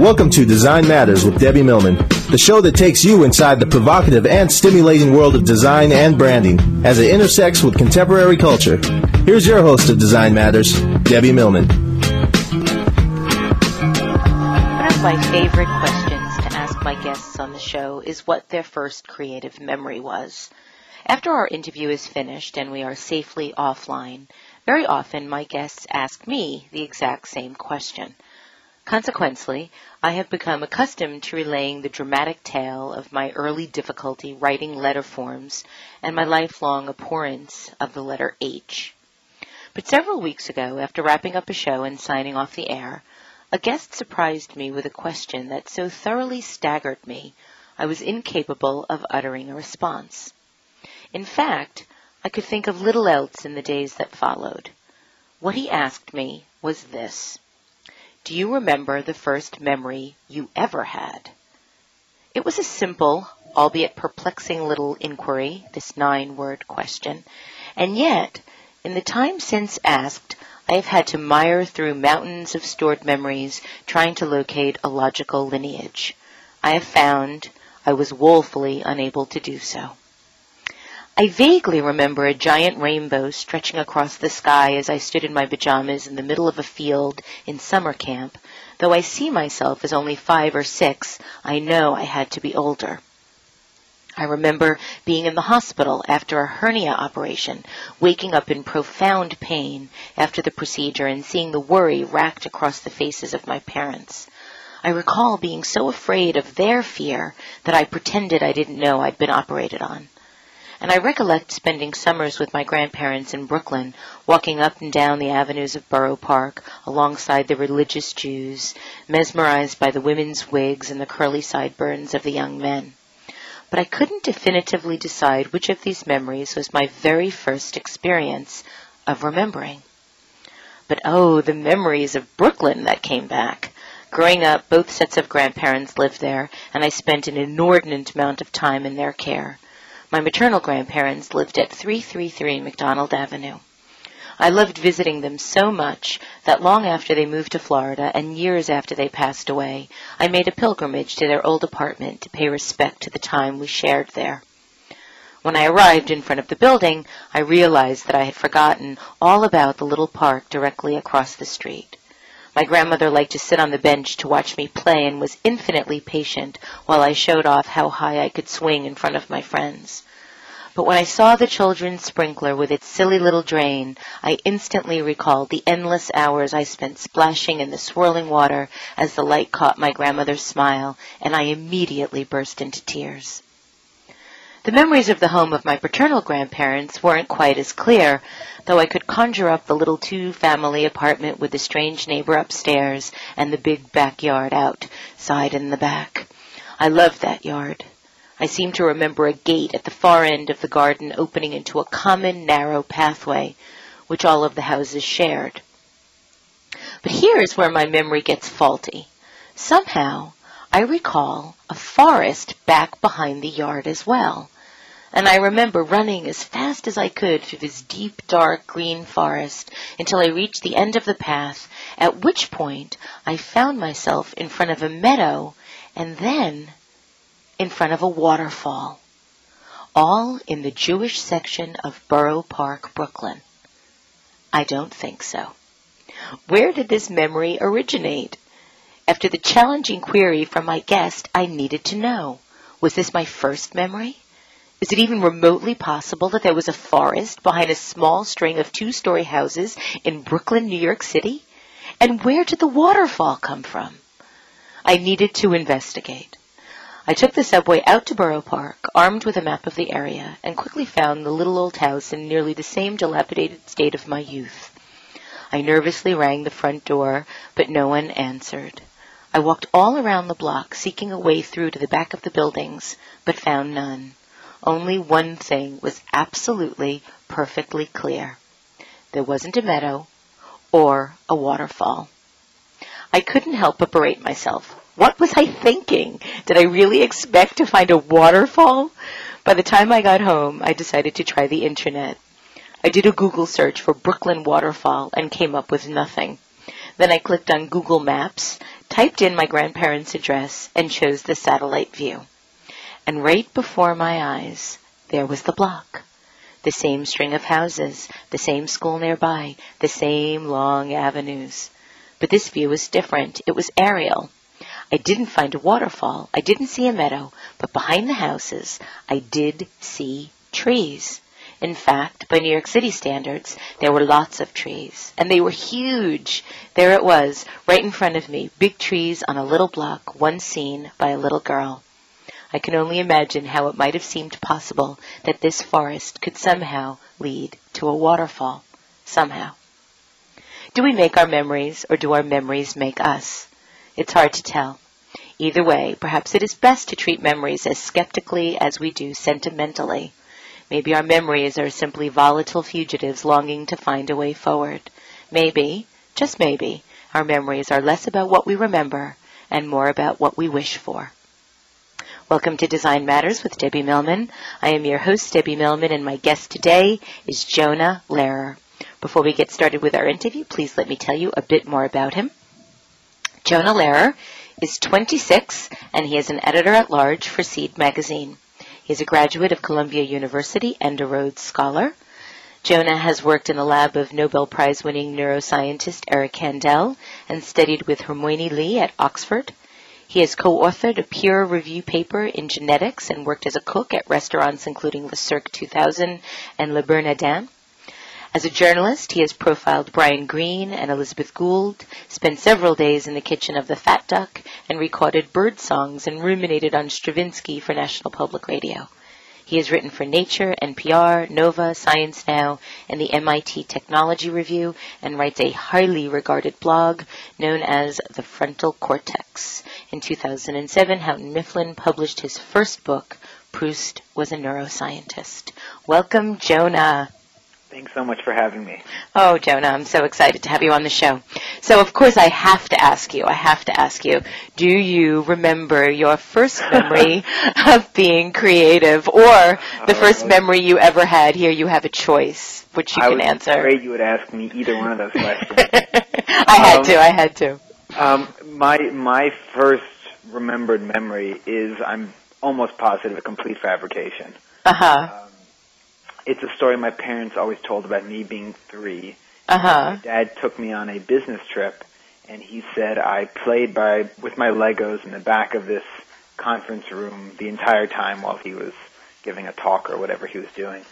Welcome to Design Matters with Debbie Millman, the show that takes you inside the provocative and stimulating world of design and branding as it intersects with contemporary culture. Here's your host of Design Matters, Debbie Millman. One of my favorite questions to ask my guests on the show is what their first creative memory was. After our interview is finished and we are safely offline, very often my guests ask me the exact same question. Consequently, I have become accustomed to relaying the dramatic tale of my early difficulty writing letter forms and my lifelong abhorrence of the letter H. But several weeks ago, after wrapping up a show and signing off the air, a guest surprised me with a question that so thoroughly staggered me I was incapable of uttering a response. In fact, I could think of little else in the days that followed. What he asked me was this. Do you remember the first memory you ever had? It was a simple, albeit perplexing little inquiry, this nine word question, and yet, in the time since asked, I have had to mire through mountains of stored memories trying to locate a logical lineage. I have found I was woefully unable to do so. I vaguely remember a giant rainbow stretching across the sky as I stood in my pajamas in the middle of a field in summer camp. Though I see myself as only five or six, I know I had to be older. I remember being in the hospital after a hernia operation, waking up in profound pain after the procedure and seeing the worry racked across the faces of my parents. I recall being so afraid of their fear that I pretended I didn't know I'd been operated on and I recollect spending summers with my grandparents in Brooklyn, walking up and down the avenues of Borough Park alongside the religious Jews, mesmerized by the women's wigs and the curly sideburns of the young men. But I couldn't definitively decide which of these memories was my very first experience of remembering. But oh, the memories of Brooklyn that came back. Growing up, both sets of grandparents lived there, and I spent an inordinate amount of time in their care. My maternal grandparents lived at 333 McDonald Avenue. I loved visiting them so much that long after they moved to Florida and years after they passed away, I made a pilgrimage to their old apartment to pay respect to the time we shared there. When I arrived in front of the building, I realized that I had forgotten all about the little park directly across the street. My grandmother liked to sit on the bench to watch me play and was infinitely patient while I showed off how high I could swing in front of my friends. But when I saw the children's sprinkler with its silly little drain, I instantly recalled the endless hours I spent splashing in the swirling water as the light caught my grandmother's smile, and I immediately burst into tears. The memories of the home of my paternal grandparents weren't quite as clear, though I could conjure up the little two-family apartment with the strange neighbor upstairs and the big backyard outside in the back. I loved that yard. I seem to remember a gate at the far end of the garden opening into a common narrow pathway, which all of the houses shared. But here's where my memory gets faulty. Somehow, I recall a forest back behind the yard as well. And I remember running as fast as I could through this deep, dark green forest until I reached the end of the path, at which point I found myself in front of a meadow and then in front of a waterfall. All in the Jewish section of Borough Park, Brooklyn. I don't think so. Where did this memory originate? After the challenging query from my guest, I needed to know. Was this my first memory? Is it even remotely possible that there was a forest behind a small string of two-story houses in Brooklyn, New York City? And where did the waterfall come from? I needed to investigate. I took the subway out to Borough Park, armed with a map of the area, and quickly found the little old house in nearly the same dilapidated state of my youth. I nervously rang the front door, but no one answered. I walked all around the block, seeking a way through to the back of the buildings, but found none. only one thing was absolutely, perfectly clear. There wasn't a meadow or a waterfall. I couldn't help but berate myself. What was I thinking? Did I really expect to find a waterfall? By the time I got home, I decided to try the internet. I did a Google search for Brooklyn waterfall and came up with nothing. Then I clicked on Google Maps, typed in my grandparents' address, and chose the satellite view. And right before my eyes, there was the block. The same string of houses, the same school nearby, the same long avenues. But this view was different. It was aerial. I didn't find a waterfall. I didn't see a meadow. But behind the houses, I did see trees. In fact, by New York City standards, there were lots of trees. And they were huge. There it was, right in front of me. Big trees on a little block, once seen by a little girl. I can only imagine how it might have seemed possible that this forest could somehow lead to a waterfall. Somehow. Do we make our memories or do our memories make us? It's hard to tell. Either way, perhaps it is best to treat memories as skeptically as we do sentimentally. Maybe our memories are simply volatile fugitives longing to find a way forward. Maybe, just maybe, our memories are less about what we remember and more about what we wish for. Welcome to Design Matters with Debbie Millman. I am your host, Debbie Millman, and my guest today is Jonah Lehrer. Before we get started with our interview, please let me tell you a bit more about him. Jonah Lehrer is 26 and he is an editor at large for Seed magazine. Is a graduate of Columbia University and a Rhodes Scholar. Jonah has worked in the lab of Nobel Prize winning neuroscientist Eric Kandel and studied with Hermione Lee at Oxford. He has co-authored a peer review paper in genetics and worked as a cook at restaurants including Le Cirque 2000 and Le Bernardin. As a journalist, he has profiled Brian Greene and Elizabeth Gould, spent several days in the kitchen of the Fat Duck, and recorded bird songs and ruminated on Stravinsky for National Public Radio. He has written for Nature, NPR, Nova, Science Now, and the MIT Technology Review, and writes a highly regarded blog known as The Frontal Cortex. In 2007, Houghton Mifflin published his first book, Proust was a Neuroscientist. Welcome, Jonah. Thanks so much for having me. Oh, Jonah, I'm so excited to have you on the show. So, of course, I have to ask you, I have to ask you, do you remember your first memory of being creative or the first memory you ever had? Here you have a choice, which you I can answer. I was afraid you would ask me either one of those questions. I had Um, to, I had to. um, my my first remembered memory is I'm almost positive a complete fabrication. Uh-huh, It's a story my parents always told about me being three. uh-huh. Dad took me on a business trip, and he said I played by with my Legos in the back of this conference room the entire time while he was giving a talk or whatever he was doing.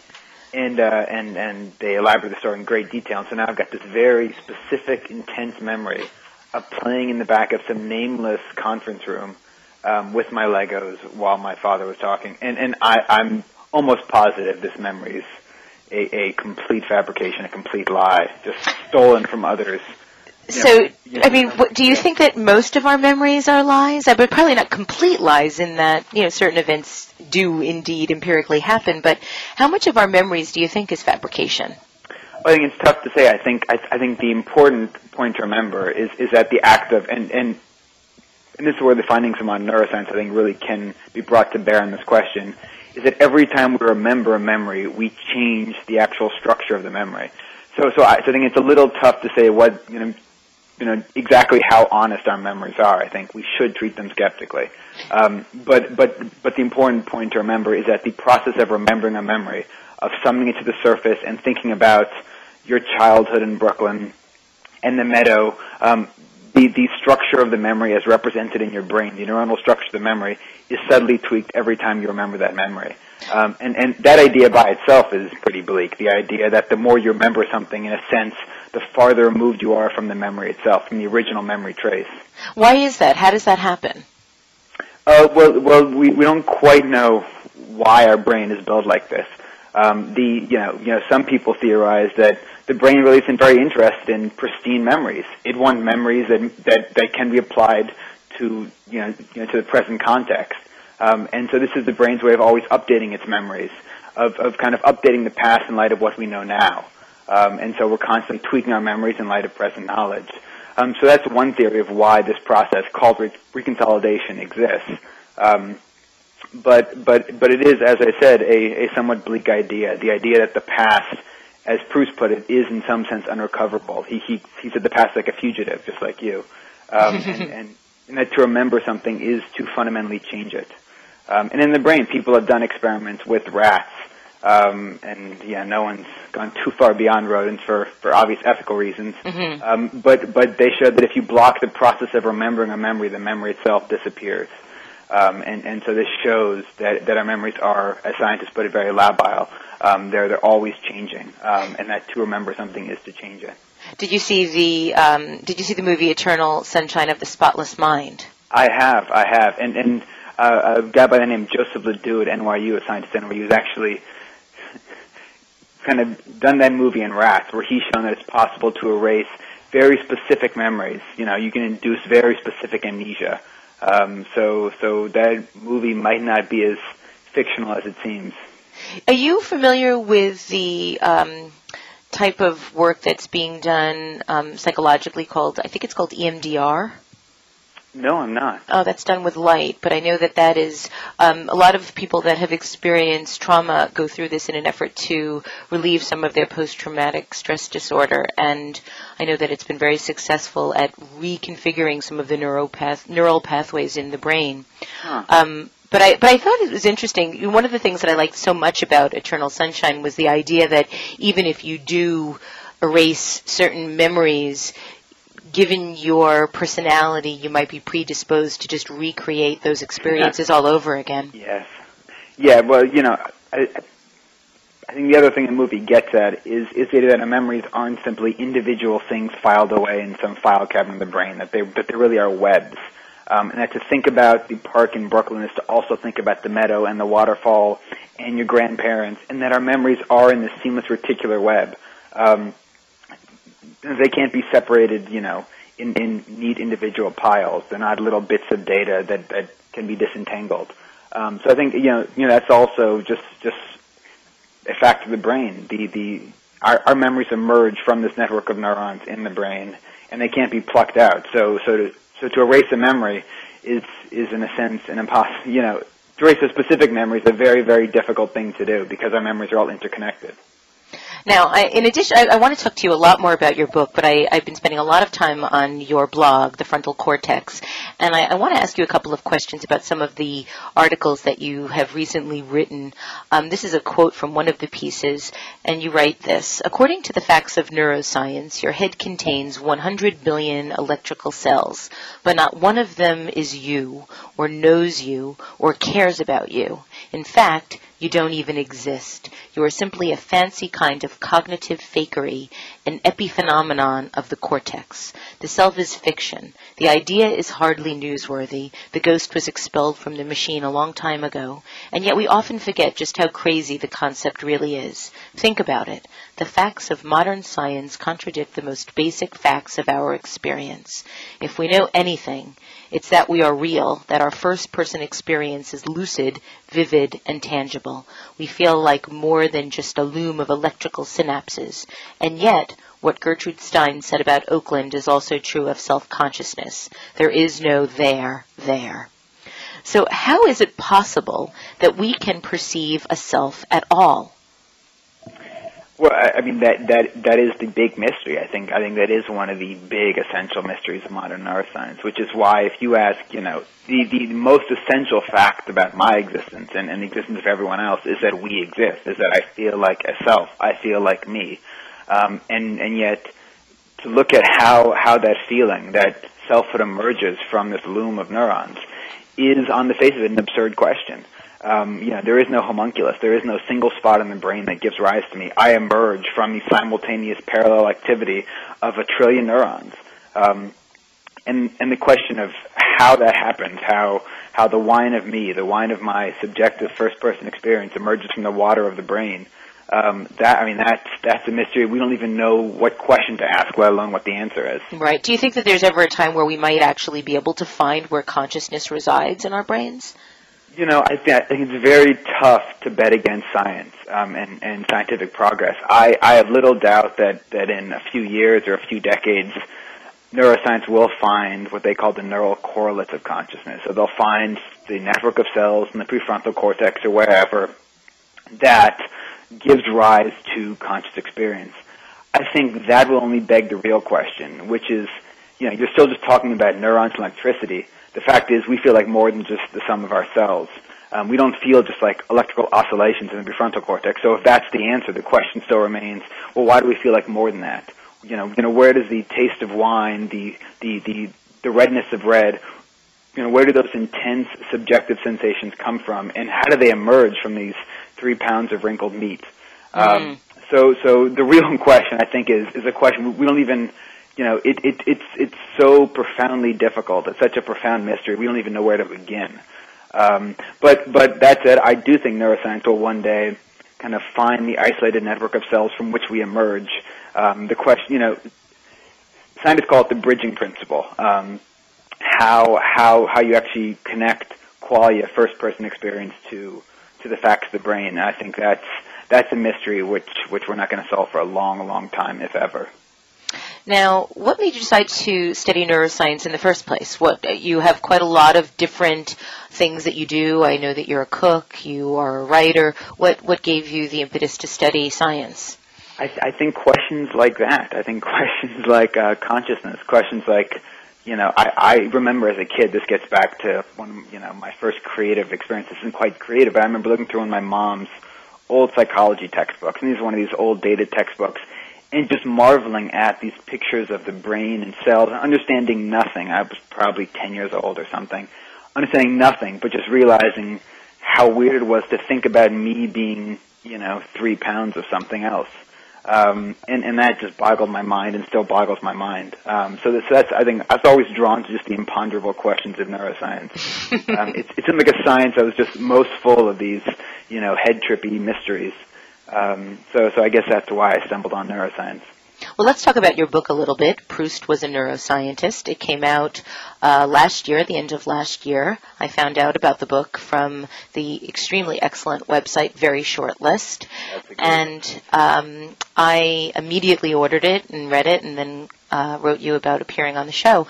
And uh, and and they elaborate the story in great detail. And so now I've got this very specific, intense memory of playing in the back of some nameless conference room um, with my Legos while my father was talking. And and I, I'm almost positive this memory is a, a complete fabrication, a complete lie, just stolen from others. Yeah, So, yeah. I mean, what, do you think that most of our memories are lies? But probably not complete lies in that, you know, certain events do indeed empirically happen, but how much of our memories do you think is fabrication? I think it's tough to say. I think I, I think the important point to remember is is that the act of and and and this is where the findings from on neuroscience I think really can be brought to bear on this question is that every time we remember a memory, we change the actual structure of the memory. So so I, so I think it's a little tough to say what you know you know exactly how honest our memories are. I think we should treat them skeptically. Um, but but but the important point to remember is that the process of remembering a memory, of summoning it to the surface and thinking about your childhood in Brooklyn and the meadow, um, the the structure of the memory as represented in your brain, the neuronal structure of the memory, is subtly tweaked every time you remember that memory. Um, and, and that idea by itself is pretty bleak. The idea that the more you remember something, in a sense, the farther removed you are from the memory itself, from the original memory trace. Why is that? How does that happen? Uh, well, well, we, we don't quite know why our brain is built like this. Um, the you know you know some people theorize that the brain really isn't very interested in pristine memories. It wants memories that that, that can be applied to you know, you know to the present context. Um, and so this is the brain's way of always updating its memories, of, of kind of updating the past in light of what we know now. Um, and so we're constantly tweaking our memories in light of present knowledge. Um, so that's one theory of why this process called re- reconsolidation exists. Um, but but but it is, as I said, a, a somewhat bleak idea. The idea that the past, as Proust put it, is in some sense unrecoverable. He he he said the past like a fugitive, just like you, um, and, and, and that to remember something is to fundamentally change it. Um, and in the brain, people have done experiments with rats, um, and yeah, no one's gone too far beyond rodents for, for obvious ethical reasons. Mm-hmm. Um, but but they showed that if you block the process of remembering a memory, the memory itself disappears. Um, and, and so this shows that, that our memories are, as scientists put it, very labile. Um, they're, they're always changing, um, and that to remember something is to change it. Did you see the um, Did you see the movie Eternal Sunshine of the Spotless Mind? I have, I have, and and uh, a guy by the name of Joseph LeDoux at NYU, a scientist at NYU, has actually kind of done that movie in rats, where he's shown that it's possible to erase very specific memories. You know, you can induce very specific amnesia. Um, so, so that movie might not be as fictional as it seems. Are you familiar with the um, type of work that's being done um, psychologically called, I think it's called EMDR? No, I'm not. Oh, that's done with light, but I know that that is um, a lot of people that have experienced trauma go through this in an effort to relieve some of their post-traumatic stress disorder, and I know that it's been very successful at reconfiguring some of the neuropath- neural pathways in the brain. Huh. Um, but I, but I thought it was interesting. One of the things that I liked so much about Eternal Sunshine was the idea that even if you do erase certain memories, given your personality, you might be predisposed to just recreate those experiences all over again. Yes. Yeah, well, you know, I, I think the other thing the movie gets at is is the idea that our memories aren't simply individual things filed away in some file cabinet of the brain, that they but they really are webs. Um, and that to think about the park in Brooklyn is to also think about the meadow and the waterfall and your grandparents, and that our memories are in this seamless reticular web. Um, they can't be separated, you know, in, in neat individual piles. They're not little bits of data that, that can be disentangled. Um, so I think you know, you know, that's also just just a fact of the brain. The the our, our memories emerge from this network of neurons in the brain, and they can't be plucked out. So so to so to erase a memory is is in a sense an impossible. You know, to erase a specific memory is a very very difficult thing to do because our memories are all interconnected. Now, I, in addition, I, I, want to talk to you a lot more about your book, but I, have been spending a lot of time on your blog, The Frontal Cortex, and I, I, want to ask you a couple of questions about some of the articles that you have recently written. Um, this is a quote from one of the pieces, and you write this According to the facts of neuroscience, your head contains 100 billion electrical cells, but not one of them is you, or knows you, or cares about you. In fact, you don't even exist. You are simply a fancy kind of cognitive fakery, an epiphenomenon of the cortex. The self is fiction. The idea is hardly newsworthy. The ghost was expelled from the machine a long time ago. And yet we often forget just how crazy the concept really is. Think about it. The facts of modern science contradict the most basic facts of our experience. If we know anything, it's that we are real, that our first person experience is lucid, vivid, and tangible. We feel like more than just a loom of electrical synapses. And yet, what Gertrude Stein said about Oakland is also true of self-consciousness. There is no there, there. So how is it possible that we can perceive a self at all? Well, I mean that that that is the big mystery. I think I think that is one of the big essential mysteries of modern neuroscience. Which is why, if you ask, you know, the the most essential fact about my existence and, and the existence of everyone else is that we exist. Is that I feel like a self. I feel like me, um, and and yet to look at how how that feeling, that selfhood emerges from this loom of neurons, is on the face of it an absurd question um, you know, there is no homunculus. There is no single spot in the brain that gives rise to me. I emerge from the simultaneous parallel activity of a trillion neurons. Um, and, and the question of how that happens, how, how the wine of me, the wine of my subjective first person experience emerges from the water of the brain, um, that I mean that's that's a mystery. We don't even know what question to ask, let alone what the answer is. Right. Do you think that there's ever a time where we might actually be able to find where consciousness resides in our brains? You know, I, th- I think it's very tough to bet against science um, and, and scientific progress. I, I have little doubt that, that in a few years or a few decades, neuroscience will find what they call the neural correlates of consciousness. So they'll find the network of cells in the prefrontal cortex or wherever that gives rise to conscious experience. I think that will only beg the real question, which is, you know, you're still just talking about neurons and electricity. The fact is we feel like more than just the sum of our cells. Um, we don't feel just like electrical oscillations in the prefrontal cortex. So if that's the answer, the question still remains, well, why do we feel like more than that? You know, you know, where does the taste of wine, the, the, the, the redness of red, you know, where do those intense subjective sensations come from, and how do they emerge from these three pounds of wrinkled meat? Mm. Um, so, so the real question, I think, is is a question we don't even, you know, it, it it's it's so profoundly difficult. It's such a profound mystery. We don't even know where to begin. Um, but but that said, I do think neuroscience will one day kind of find the isolated network of cells from which we emerge. Um, the question, you know, scientists call it the bridging principle. Um, how how how you actually connect qualia first person experience to to the facts of the brain. And I think that's that's a mystery which which we're not going to solve for a long, long time, if ever. Now, what made you decide to study neuroscience in the first place? What you have quite a lot of different things that you do. I know that you're a cook, you are a writer. What what gave you the impetus to study science? I, I think questions like that. I think questions like uh, consciousness, questions like you know, I, I remember as a kid, this gets back to one, you know, my first creative experience. This isn't quite creative, but I remember looking through one of my mom's old psychology textbooks, and these are one of these old dated textbooks, and just marveling at these pictures of the brain and cells, and understanding nothing. I was probably 10 years old or something, understanding nothing, but just realizing how weird it was to think about me being, you know, three pounds of something else. Um, and, and that just boggled my mind and still boggles my mind. Um, so this, that's, I think, I was always drawn to just the imponderable questions of neuroscience. um, it's, it seemed like a science that was just most full of these, you know, head trippy mysteries. Um, so, so I guess that's why I stumbled on neuroscience. Well, let's talk about your book a little bit. Proust was a neuroscientist. It came out uh, last year, the end of last year. I found out about the book from the extremely excellent website Very Short List, and um, I immediately ordered it and read it, and then uh, wrote you about appearing on the show.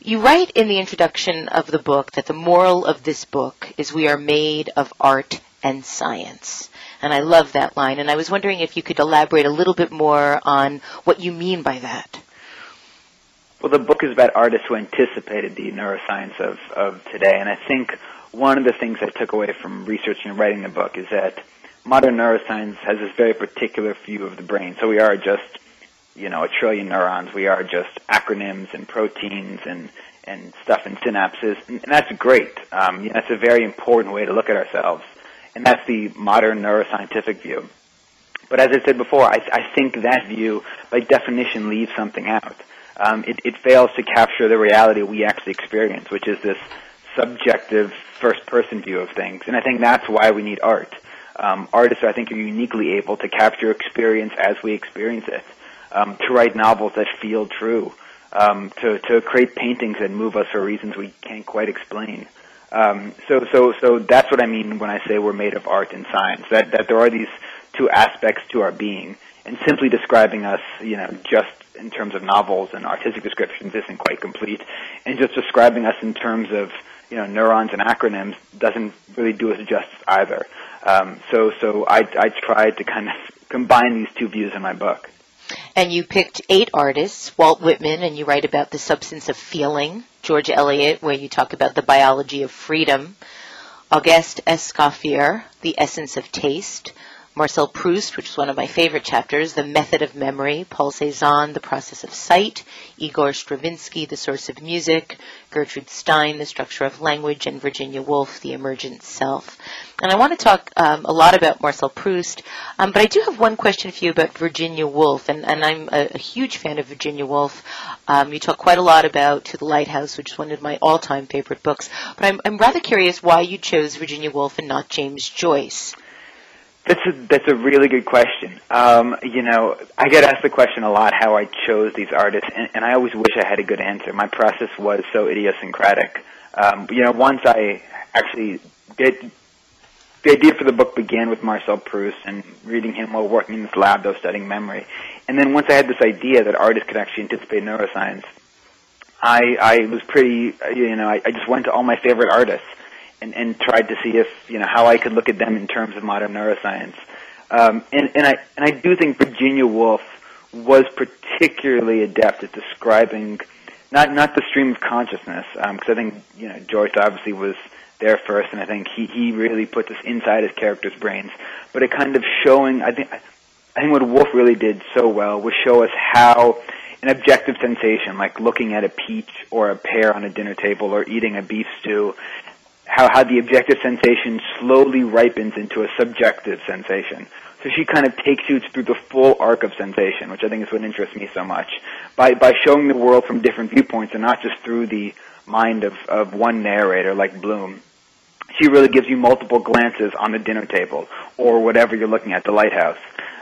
You write in the introduction of the book that the moral of this book is we are made of art and science. And I love that line. And I was wondering if you could elaborate a little bit more on what you mean by that. Well, the book is about artists who anticipated the neuroscience of, of today. And I think one of the things I took away from researching and writing the book is that modern neuroscience has this very particular view of the brain. So we are just, you know, a trillion neurons. We are just acronyms and proteins and, and stuff and synapses. And, and that's great. Um, you know, that's a very important way to look at ourselves and that's the modern neuroscientific view. But as I said before, I, I think that view, by definition, leaves something out. Um, it, it fails to capture the reality we actually experience, which is this subjective first-person view of things. And I think that's why we need art. Um, artists, I think, are uniquely able to capture experience as we experience it, um, to write novels that feel true, um, to, to create paintings that move us for reasons we can't quite explain. Um, so, so, so that's what I mean when I say we're made of art and science. That that there are these two aspects to our being, and simply describing us, you know, just in terms of novels and artistic descriptions isn't quite complete, and just describing us in terms of you know neurons and acronyms doesn't really do us justice either. Um, so, so I I tried to kind of combine these two views in my book. And you picked eight artists, Walt Whitman, and you write about the substance of feeling, George Eliot, where you talk about the biology of freedom, Auguste Escoffier, the essence of taste, Marcel Proust, which is one of my favorite chapters, The Method of Memory, Paul Cézanne, The Process of Sight, Igor Stravinsky, The Source of Music, Gertrude Stein, The Structure of Language, and Virginia Woolf, The Emergent Self. And I want to talk um, a lot about Marcel Proust, um, but I do have one question for you about Virginia Woolf, and, and I'm a, a, huge fan of Virginia Woolf. Um, you talk quite a lot about To the Lighthouse, which is one of my all-time favorite books, but I'm, I'm rather curious why you chose Virginia Woolf and not James Joyce. That's a, that's a really good question. Um, you know, I get asked the question a lot how I chose these artists, and, and I always wish I had a good answer. My process was so idiosyncratic. Um, you know, once I actually it, the idea for the book began with Marcel Proust and reading him while working in this lab that was studying memory. And then once I had this idea that artists could actually anticipate neuroscience, I, I was pretty, you know, I, I just went to all my favorite artists and, and tried to see if, you know, how I could look at them in terms of modern neuroscience. Um, and, and I, and I do think Virginia Woolf was particularly adept at describing not, not the stream of consciousness, because um, I think, you know, Joyce obviously was, there first, and I think he he really put this inside his character's brains. But it kind of showing, I think, I think what Woolf really did so well was show us how an objective sensation, like looking at a peach or a pear on a dinner table or eating a beef stew, how how the objective sensation slowly ripens into a subjective sensation. So she kind of takes you through the full arc of sensation, which I think is what interests me so much, by by showing the world from different viewpoints and not just through the mind of, of one narrator like Bloom she really gives you multiple glances on the dinner table or whatever you're looking at, the lighthouse.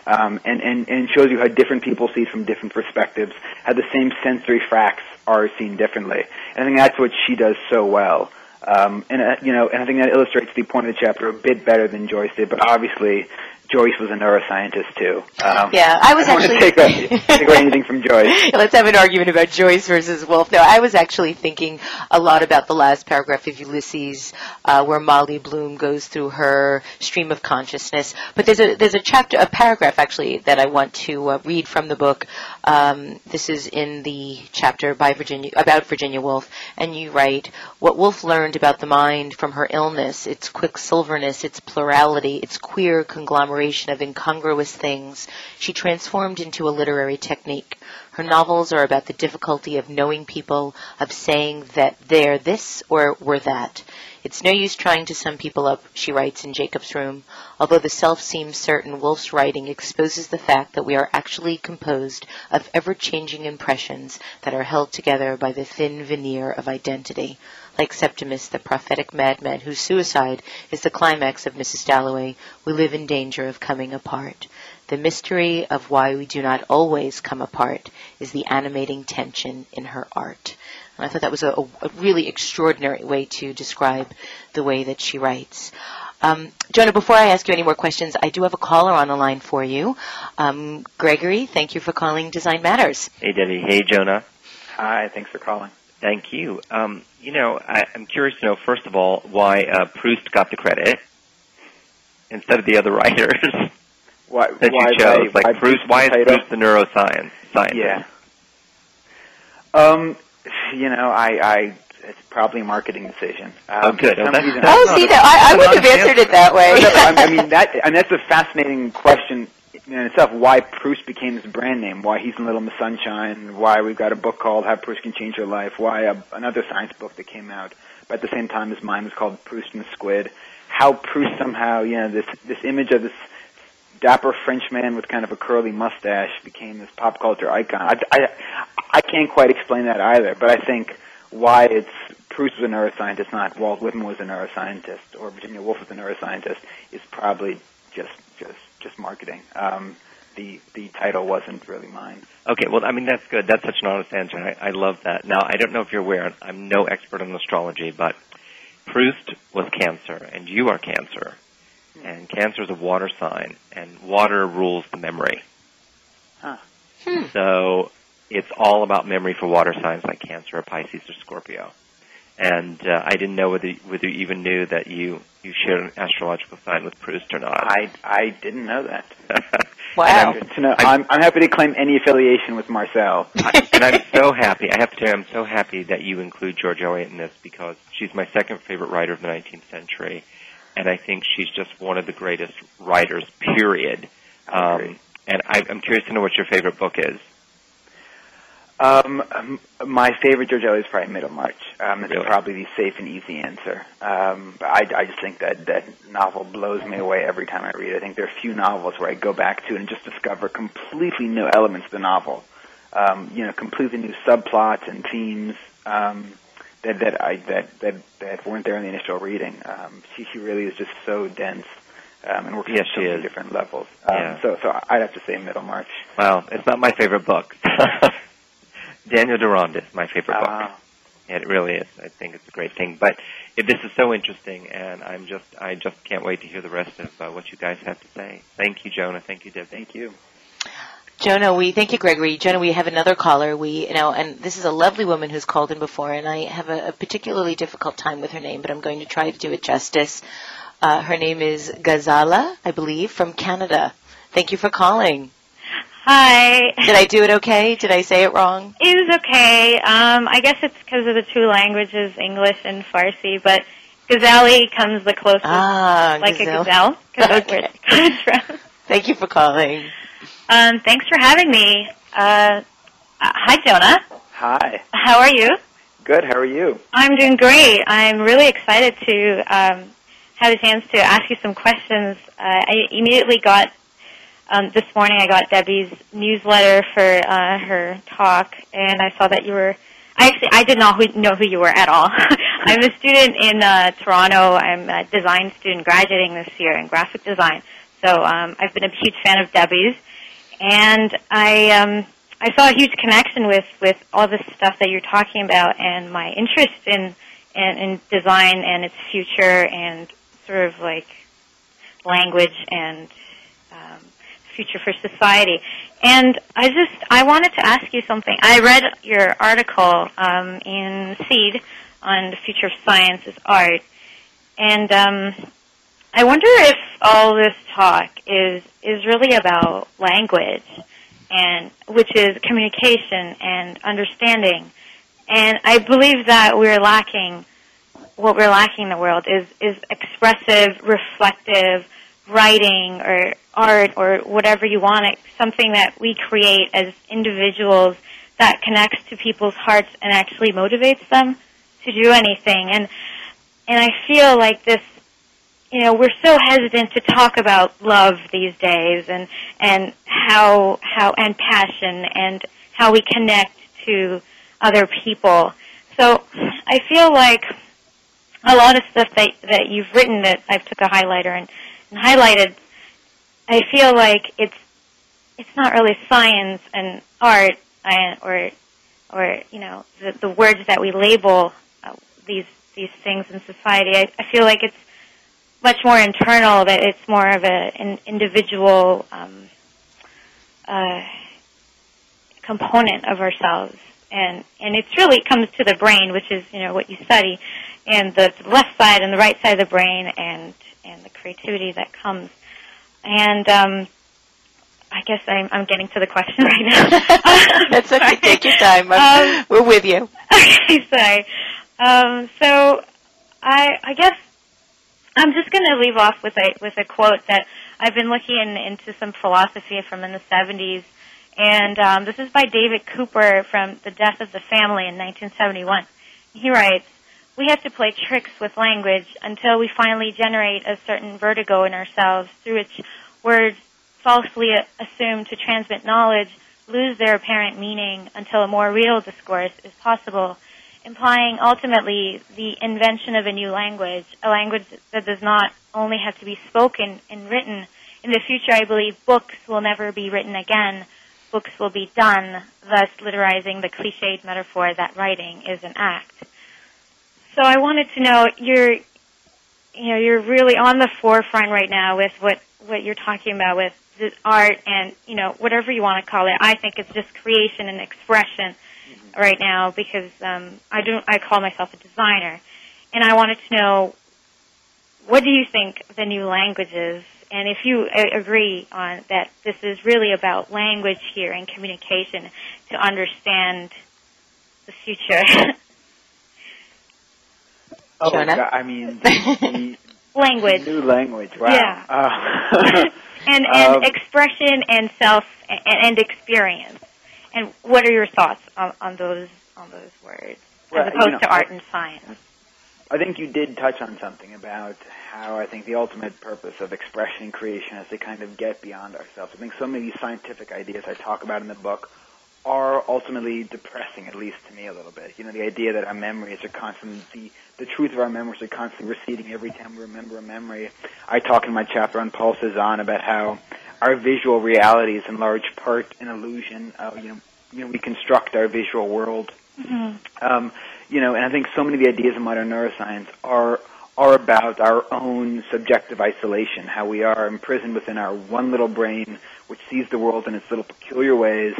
Um, and, and, and shows you how different people see from different perspectives, how the same sensory facts are seen differently. And I think that's what she does so well. Um, and uh, you know, and I think that illustrates the point of the chapter a bit better than Joyce did. But obviously, Joyce was a neuroscientist too. Um, yeah, I was I actually take, away, take away anything from Joyce. Let's have an argument about Joyce versus Woolf. No, I was actually thinking a lot about the last paragraph of Ulysses, uh, where Molly Bloom goes through her stream of consciousness. But there's a there's a chapter, a paragraph actually that I want to uh, read from the book. Um, this is in the chapter by Virginia about Virginia Woolf, and you write what Woolf learned about the mind from her illness, its quicksilverness, its plurality, its queer conglomeration of incongruous things she transformed into a literary technique. Her novels are about the difficulty of knowing people, of saying that they're this or we're that. It's no use trying to sum people up, she writes in Jacob's Room, although the self seems certain Woolf's writing exposes the fact that we are actually composed of ever-changing impressions that are held together by the thin veneer of identity like Septimus, the prophetic madman whose suicide is the climax of Mrs. Dalloway, we live in danger of coming apart. The mystery of why we do not always come apart is the animating tension in her art. And I thought that was a, a really extraordinary way to describe the way that she writes. Um, Jonah, before I ask you any more questions, I do have a caller on the line for you. Um, Gregory, thank you for calling Design Matters. Hey, Debbie. Hey, Jonah. Hi, thanks for calling. Thank you. Um, you know, I, am curious to know, first of all, why uh, Proust got the credit instead of the other writers why, that why, you chose. Why, like Proust, why is Proust the neuroscience scientist? Yeah. Um, you know, I, I it's probably a marketing decision. Um, oh, good. Oh, that's, reason, oh see, that I, I would have answered it that way. I mean, that I mean, that's a fascinating question in itself why Proust became his brand name, why he's in Little Miss Sunshine, why we've got a book called How Proust Can Change Your Life, why a, another science book that came out, but at the same time as mine was called Proust and the Squid. How Proust somehow, you know, this this image of this dapper Frenchman with kind of a curly mustache became this pop culture icon. I, I, I can't quite explain that either, but I think why it's Proust was a neuroscientist, not Walt Whitman was a neuroscientist, or Virginia Woolf was a neuroscientist, is probably just just just marketing. Um, the the title wasn't really mine. Okay, well, I mean that's good. That's such an honest answer. I, I love that. Now, I don't know if you're aware. I'm no expert on astrology, but Proust was Cancer, and you are Cancer, and Cancer is a water sign, and water rules the memory. Huh. Hmm. So it's all about memory for water signs like Cancer or Pisces or Scorpio and uh, I didn't know whether whether you even knew that you you shared an astrological sign with Proust or not. I I didn't know that. wow. Good to know. I'm, I'm happy to claim any affiliation with Marcel. I, and I'm so happy. I have to tell you, I'm so happy that you include George Eliot in this because she's my second favorite writer of the 19th century, and I think she's just one of the greatest writers. Period. Um, and I, I'm curious to know what your favorite book is. Um, my favorite George Eliot is probably Middlemarch. Um, it's Really? probably the safe and easy answer. Um, I, I just think that that novel blows me away every time I read it. I think there are few novels where I go back to and just discover completely new elements of the novel. Um, you know, completely new subplots and themes um, that that I that that that weren't there in the initial reading. Um, she she really is just so dense. Um, and works Yes, on so many different levels. Um, Yeah. So, so I'd have to say Middlemarch. Well, it's not my favorite book. Daniel Deronda is my favorite book. Ah. It really is. I think it's a great thing. But it, this is so interesting, and I'm just I just can't wait to hear the rest of uh, what you guys have to say. Thank you, Jonah. Thank you, Deb. Thank you. Jonah, we thank you, Gregory. Jonah, we have another caller. We, you know, and this is a lovely woman who's called in before, and I have a, a particularly difficult time with her name, but I'm going to try to do it justice. Uh, her name is Gazala, I believe, from Canada. Thank you for calling. Hi. Did I do it okay? Did I say it wrong? It was okay. Um, I guess it's because of the two languages, English and Farsi, but Ghazali comes the closest, Ah, like gazelle. a gazelle, because that's where Okay. it comes from. Thank you for calling. Um, thanks for having me. Uh, uh, hi, Jonah. Hi. How are you? Good. How are you? I'm doing great. I'm really excited to um, have a chance to ask you some questions. Uh, I immediately got um, this morning. I got Debbie's newsletter for uh, her talk, and I saw that you were. I actually I did not know who you were at all. I'm a student in uh, Toronto. I'm a design student graduating this year in graphic design. So um, I've been a huge fan of Debbie's, and I um, I saw a huge connection with with all this stuff that you're talking about, and my interest in in, in design and its future, and sort of like language and um, future for society. And I just I wanted to ask you something. I read your article um, in Seed on the future of science as art, and um, I wonder if all this talk is is really about language, and which is communication and understanding. And I believe that we're lacking what we're lacking in the world is is expressive, reflective writing or art or whatever you want it, something that we create as individuals that connects to people's hearts and actually motivates them to do anything. And and I feel like this you know, we're so hesitant to talk about love these days and and how how and passion and how we connect to other people. So I feel like a lot of stuff that that you've written that I've took a highlighter and, and highlighted, I feel like it's it's not really science and art or or you know the, the words that we label uh, these these things in society. I, I feel like it's much more internal. That it's more of a an individual um, uh, component of ourselves, and and it's really comes to the brain, which is you know what you study, and the, the left side and the right side of the brain, and and the creativity that comes, and um, I guess I'm I'm getting to the question right now. That's okay. Take your time. Um, We're with you. okay, sorry. Um, so I I guess I'm just going to leave off with a with a quote that I've been looking in, into some philosophy from in the 70s, and um, this is by David Cooper from The Death of the Family in 1971. He writes, "We have to play tricks with language until we finally generate a certain vertigo in ourselves through which words falsely assumed to transmit knowledge lose their apparent meaning until a more real discourse is possible." implying ultimately the invention of a new language, a language that does not only have to be spoken and written. In the future, I believe books will never be written again. Books will be done, thus literizing the cliched metaphor that writing is an act. So I wanted to know, you're, you know, you're really on the forefront right now with what, what you're talking about with the art and, you know, whatever you want to call it. I think it's just creation and expression right now because um, I don't. I call myself a designer, and I wanted to know what do you think the new language is, and if you a- agree on that this is really about language here and communication to understand the future. Oh, Jonah? God, I mean, the, language. new language. Wow. Yeah. Uh, and and Um, expression and self and, and experience. And what are your thoughts on, on those on those words Well, as you opposed know, to art and science? I think you did touch on something about how I think the ultimate purpose of expression and creation is to kind of get beyond ourselves. I think so many of these scientific ideas I talk about in the book are ultimately depressing, at least to me a little bit. You know, the idea that our memories are constantly, the, the truth of our memories are constantly receding every time we remember a memory. I talk in my chapter on Paul Cezanne about how our visual reality is in large part an illusion. Uh, you know, you know, we construct our visual world Mm-hmm. um, you know, and I think so many of the ideas of modern neuroscience are are about our own subjective isolation, how we are imprisoned within our one little brain, which sees the world in its little peculiar ways,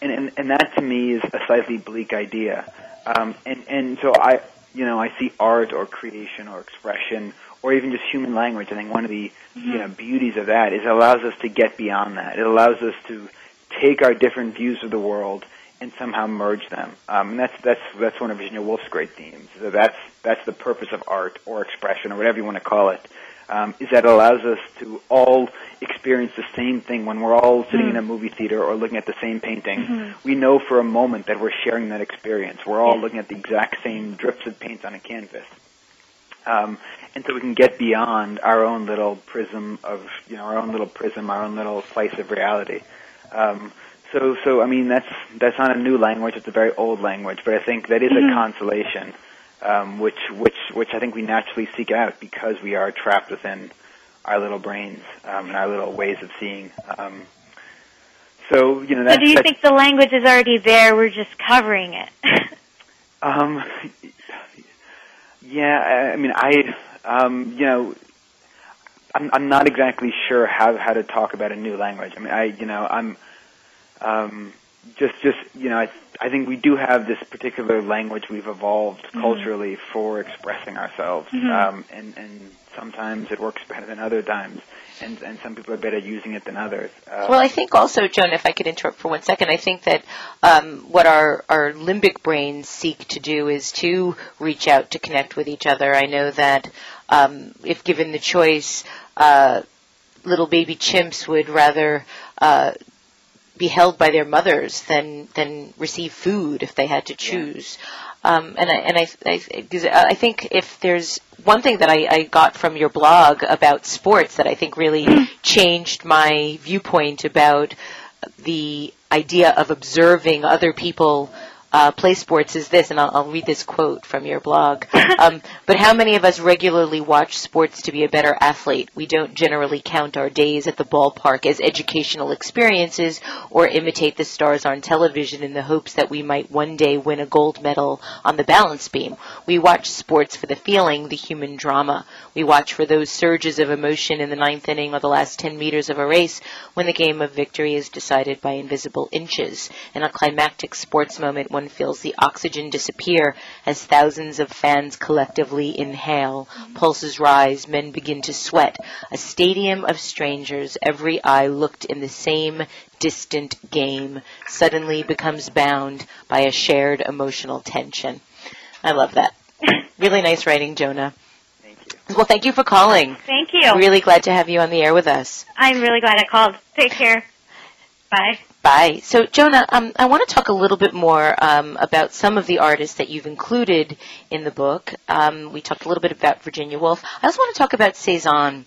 and and, and that to me is a slightly bleak idea. Um, and and so I, you know, I see art or creation or expression or even just human language. I think one of the mm-hmm. you know beauties of that is it allows us to get beyond that. It allows us to take our different views of the world and somehow merge them. Um, and that's that's that's one of Virginia Woolf's great themes. So that's that's the purpose of art or expression or whatever you want to call it. Um, is that it allows us to all experience the same thing when we're all sitting mm. in a movie theater or looking at the same painting. Mm-hmm. We know for a moment that we're sharing that experience. We're all yeah. looking at the exact same drips of paint on a canvas. Um, and so we can get beyond our own little prism of, you know, our own little prism, our own little slice of reality. Um, so, so I mean, that's that's not a new language; it's a very old language. But I think that is mm-hmm. a consolation, um, which which which I think we naturally seek out because we are trapped within our little brains um, and our little ways of seeing. Um, so, you know, so do you think the language is already there? We're just covering it. um, yeah, I mean, I, um, you know, I'm, I'm not exactly sure how how to talk about a new language. I mean, I, you know, I'm um, just just you know I I think we do have this particular language we've evolved mm-hmm. culturally for expressing ourselves, mm-hmm. um, and and sometimes it works better than other times, and and some people are better using it than others. Uh, well, I think also, Joan, if I could interrupt for one second, I think that um, what our our limbic brains seek to do is to reach out to connect with each other. I know that um, if given the choice. Uh, little baby chimps would rather uh, be held by their mothers than than receive food if they had to choose. Yeah. Um, and I, and I, I, I, think if there's one thing that I, I got from your blog about sports that I think really changed my viewpoint about the idea of observing other people uh, play sports is this, and I'll, I'll, read this quote from your blog. Um, but how many of us regularly watch sports to be a better athlete? We don't generally count our days at the ballpark as educational experiences or imitate the stars on television in the hopes that we might one day win a gold medal on the balance beam. We watch sports for the feeling, the human drama. We watch for those surges of emotion in the ninth inning or the last 10 meters of a race when the game of victory is decided by invisible inches. In a climactic sports moment, one feels the oxygen disappear as thousands of fans collectively inhale. Pulses rise, men begin to sweat. A stadium of strangers, every eye looked in the same distant game, suddenly becomes bound by a shared emotional tension. I love that. really nice writing, Jonah. Thank you. Well, thank you for calling. Thank you. Really glad to have you on the air with us. I'm really glad I called. Take care. Bye. Bye. So, Jonah, um, I want to talk a little bit more um, about some of the artists that you've included in the book. Um, we talked a little bit about Virginia Woolf. I also want to talk about Cezanne.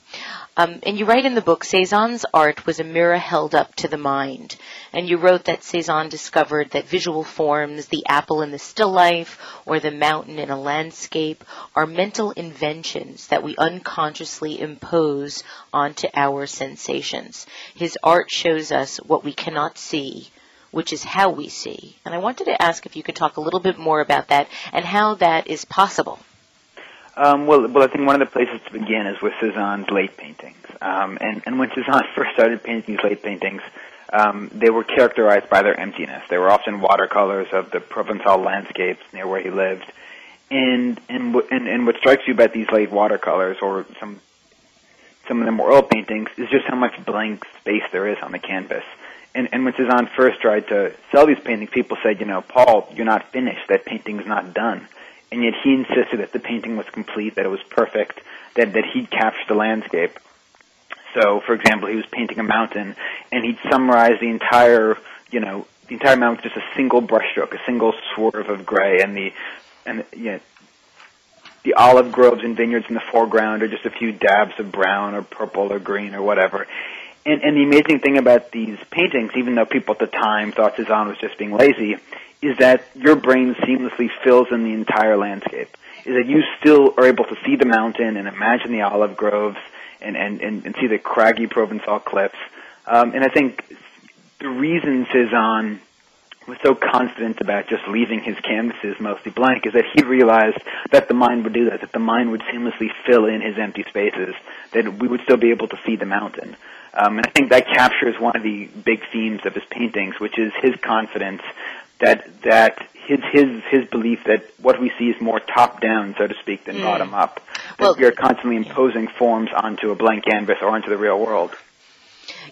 Um, and you write in the book, Cezanne's art was a mirror held up to the mind. And you wrote that Cezanne discovered that visual forms, the apple in the still life, or the mountain in a landscape, are mental inventions that we unconsciously impose onto our sensations. His art shows us what we cannot see, which is how we see. And I wanted to ask if you could talk a little bit more about that and how that is possible. Um, well, well, I think one of the places to begin is with Cezanne's late paintings. Um, and, and when Cezanne first started painting these late paintings, um, they were characterized by their emptiness. They were often watercolors of the Provençal landscapes near where he lived. And, and, and, and what strikes you about these late watercolors, or some, some of them were oil paintings, is just how much blank space there is on the canvas. And, and when Cezanne first tried to sell these paintings, people said, you know, Paul, you're not finished. That painting's not done and yet he insisted that the painting was complete, that it was perfect, that that he'd captured the landscape. So, for example, he was painting a mountain, and he'd summarize the entire, you know, the entire mountain with just a single brushstroke, a single swerve of gray, and the and you know, the olive groves and vineyards in the foreground, or just a few dabs of brown or purple or green or whatever. And, and the amazing thing about these paintings, even though people at the time thought Cezanne was just being lazy, is that your brain seamlessly fills in the entire landscape. Is that you still are able to see the mountain and imagine the olive groves and, and, and, and see the craggy Provençal cliffs. Um, and I think the reason Cezanne was so confident about just leaving his canvases mostly blank is that he realized that the mind would do that, that the mind would seamlessly fill in his empty spaces, that we would still be able to see the mountain. Um, and I think that captures one of the big themes of his paintings, which is his confidence that that his his his belief that what we see is more top down, so to speak, than mm. bottom up. That well, we are constantly imposing forms onto a blank canvas or onto the real world.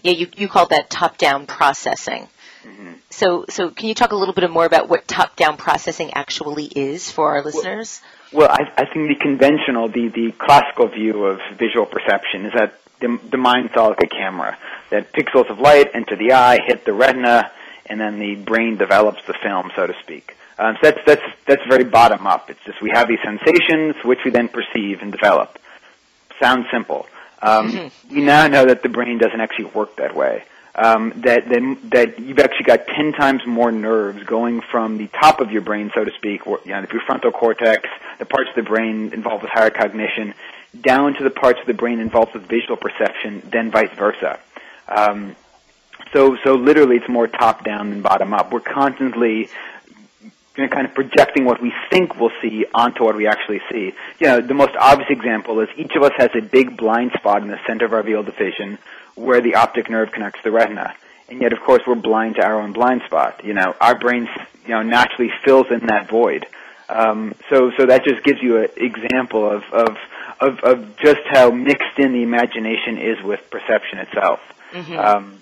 Yeah, you you called that top down processing. Mm-hmm. So, so can you talk a little bit more about what top-down processing actually is for our listeners? Well, well I, I, think the conventional, the, the classical view of visual perception is that the, the mind's all like a camera. That pixels of light enter the eye, hit the retina, and then the brain develops the film, so to speak. Um, so that's that's that's very bottom up. It's just we have these sensations which we then perceive and develop. Sounds simple. Um, mm-hmm. We now know that the brain doesn't actually work that way um, that, that that you've actually got ten times more nerves going from the top of your brain, so to speak, or, you know, your frontal cortex, the parts of the brain involved with higher cognition, down to the parts of the brain involved with visual perception, then vice versa. Um, so, so literally, it's more top down than bottom up. We're constantly you know, kind of projecting what we think we'll see onto what we actually see. You know, the most obvious example is each of us has a big blind spot in the center of our field of vision where the optic nerve connects the retina. And yet, of course, we're blind to our own blind spot. You know, our brain, you know, naturally fills in that void. Um, so, so that just gives you an example of, of, of, of just how mixed in the imagination is with perception itself. Mm-hmm. Um,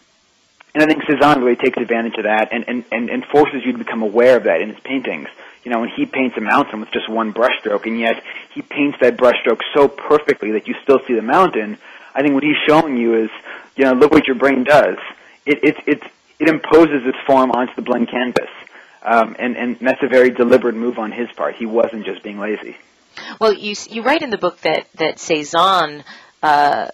and I think Cezanne really takes advantage of that and, and, and, and forces you to become aware of that in his paintings. You know, when he paints a mountain with just one brushstroke, and yet he paints that brushstroke so perfectly that you still see the mountain, I think what he's showing you is you know, look what your brain does. It it it it imposes its form onto the blank canvas, um, and and that's a very deliberate move on his part. He wasn't just being lazy. Well, you you write in the book that that Cezanne, uh,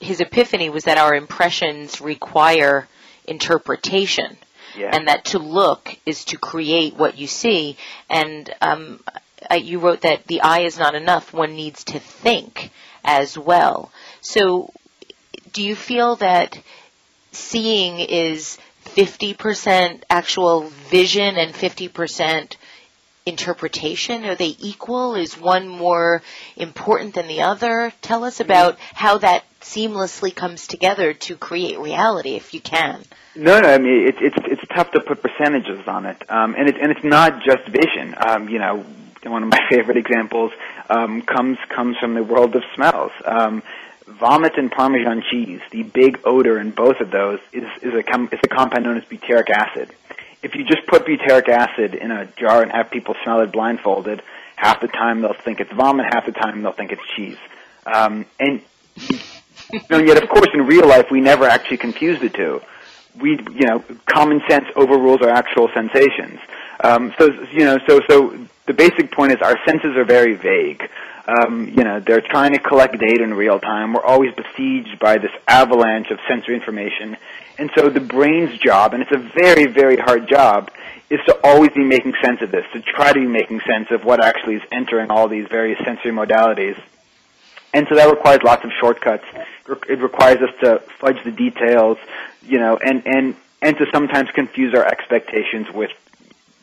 his epiphany was that our impressions require interpretation. Yeah. And that to look is to create what you see. And um, you wrote that the eye is not enough; one needs to think as well. So, do you feel that seeing is 50% actual vision and 50% interpretation? Are they equal? Is one more important than the other? Tell us about how that seamlessly comes together to create reality, if you can. No, no. I mean, it's it's it's tough to put percentages on it, um, and it's and it's not just vision. Um, you know, one of my favorite examples um, comes comes from the world of smells. Um, vomit and Parmesan cheese, the big odor in both of those is, is, a, com- is a compound known as butyric acid. If you just put butyric acid in a jar and have people smell it blindfolded, half the time they'll think it's vomit, half the time they'll think it's cheese. Um, and, you know, yet, of course, in real life, we never actually confuse the two. We, you know, common sense overrules our actual sensations. Um, so, you know, so, so the basic point is our senses are very vague. Um, you know, they're trying to collect data in real time. We're always besieged by this avalanche of sensory information. And so the brain's job, and it's a very, very hard job, is to always be making sense of this, to try to be making sense of what actually is entering all these various sensory modalities. And so that requires lots of shortcuts. It requires us to fudge the details, you know, and, and, and to sometimes confuse our expectations with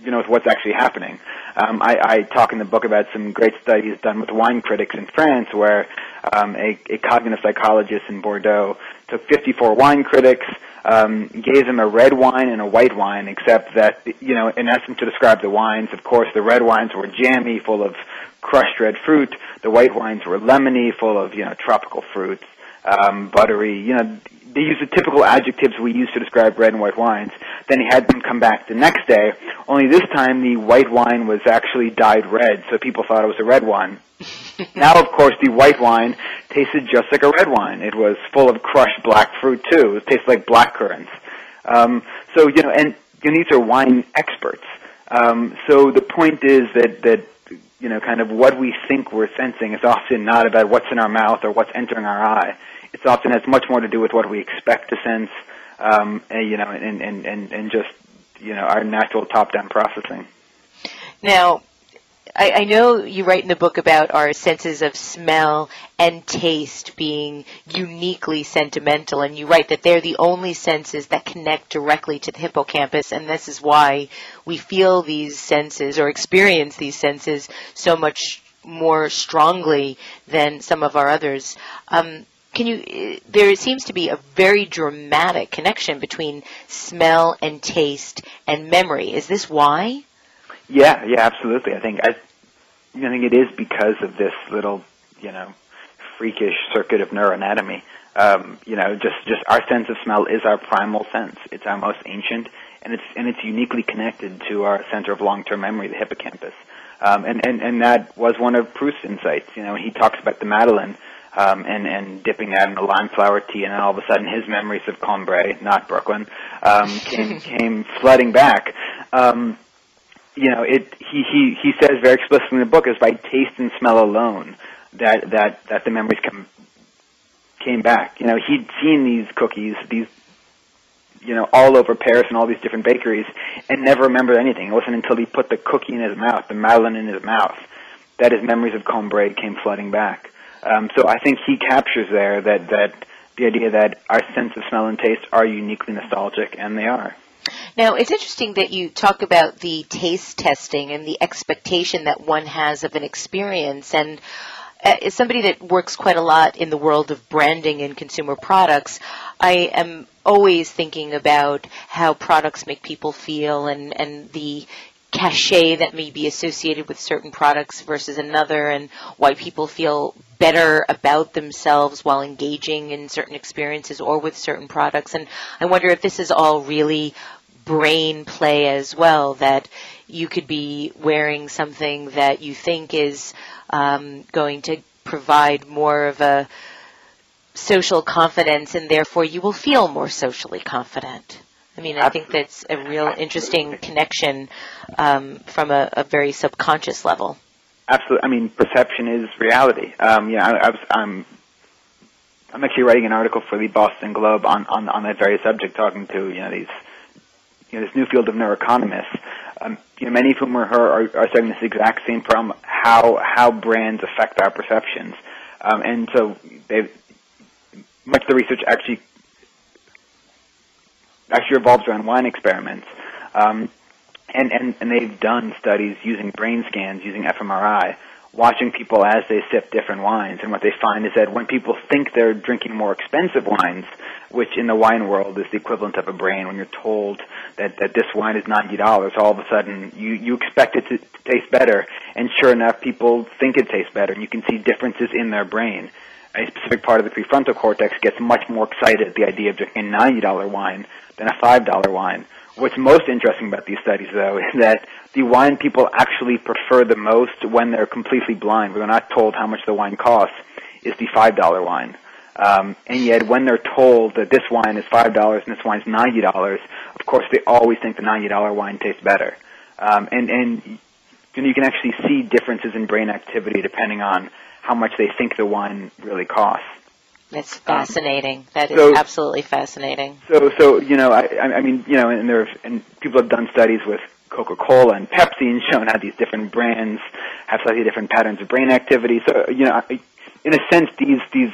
you know, with what's actually happening. Um, I, I talk in the book about some great studies done with wine critics in France, where um, a, a cognitive psychologist in Bordeaux took 54 wine critics, um, gave them a red wine and a white wine, except that, you know, in essence, to describe the wines, of course, the red wines were jammy, full of crushed red fruit. The white wines were lemony, full of, you know, tropical fruits, um, buttery. You know, they used the typical adjectives we use to describe red and white wines. Then he had them come back the next day, only this time the white wine was actually dyed red, so people thought it was a red wine. now, of course, the white wine tasted just like a red wine. It was full of crushed black fruit, too. It tasted like black currants. Um, so, you know, and you know, these are wine experts. Um, so the point is that, that you know, kind of what we think we're sensing is often not about what's in our mouth or what's entering our eye it's often has much more to do with what we expect to sense, um, and, you know, and, and, and, and just, you know, our natural top-down processing. Now, I, I know you write in the book about our senses of smell and taste being uniquely sentimental, and you write that they're the only senses that connect directly to the hippocampus, and this is why we feel these senses or experience these senses so much more strongly than some of our others. Um, can you? There seems to be a very dramatic connection between smell and taste and memory. Is this why? Yeah, yeah, absolutely. I think I, I think it is because of this little, you know, freakish circuit of neuroanatomy. Um, you know, just just our sense of smell is our primal sense. It's our most ancient, and it's and it's uniquely connected to our center of long-term memory, the hippocampus. Um, and, and and that was one of Proust's insights. You know, he talks about the Madeleine um, and and dipping that in a lime flower tea, and then all of a sudden his memories of Combray, not Brooklyn, um, came came flooding back. Um, you know, it he he he says very explicitly in the book is by taste and smell alone that that that the memories come came back. You know, he'd seen these cookies, these you know, all over Paris and all these different bakeries, and never remembered anything. It wasn't until he put the cookie in his mouth, the Madeleine in his mouth, that his memories of Combray came flooding back. Um, so I think he captures there that that the idea that our sense of smell and taste are uniquely nostalgic, and they are. Now, it's interesting that you talk about the taste testing and the expectation that one has of an experience. And uh, as somebody that works quite a lot in the world of branding and consumer products, I am always thinking about how products make people feel and, and the cachet that may be associated with certain products versus another and why people feel better about themselves while engaging in certain experiences or with certain products. And I wonder if this is all really brain play as well, that you could be wearing something that you think is um, going to provide more of a social confidence and therefore you will feel more socially confident. I mean, I think that's a real interesting connection um, from a, a, very subconscious level. Absolutely. I mean, perception is reality. Um, yeah, I, I was, I'm, I'm actually writing an article for the Boston Globe on, on, on that very subject, talking to you know these, you know, this new field of neuroeconomists. Um, you know, many of whom are, are, are studying this exact same problem: how how brands affect our perceptions. Um, and so much of the research actually actually revolves around wine experiments. Um, and, and, and they've done studies using brain scans, using fMRI, watching people as they sip different wines. And what they find is that when people think they're drinking more expensive wines, which in the wine world is the equivalent of a brain, when you're told that, that this wine is $90, all of a sudden you, you expect it to, to taste better. And sure enough, people think it tastes better, and you can see differences in their brain a specific part of the prefrontal cortex gets much more excited at the idea of drinking a $90 wine than a $5 wine. What's most interesting about these studies, though, is that the wine people actually prefer the most when they're completely blind, when they're not told how much the wine costs, is the $5 wine. Um, and yet, when they're told that this wine is $5 and this wine is $90, of course, they always think the $90 wine tastes better. Um, and, and you can actually see differences in brain activity depending on how much they think the wine really costs. It's fascinating. That is so, absolutely fascinating. So, so you know, I, I mean, you know, and there and people have done studies with Coca-Cola and Pepsi and shown how these different brands have slightly different patterns of brain activity. So, you know, in a sense, these these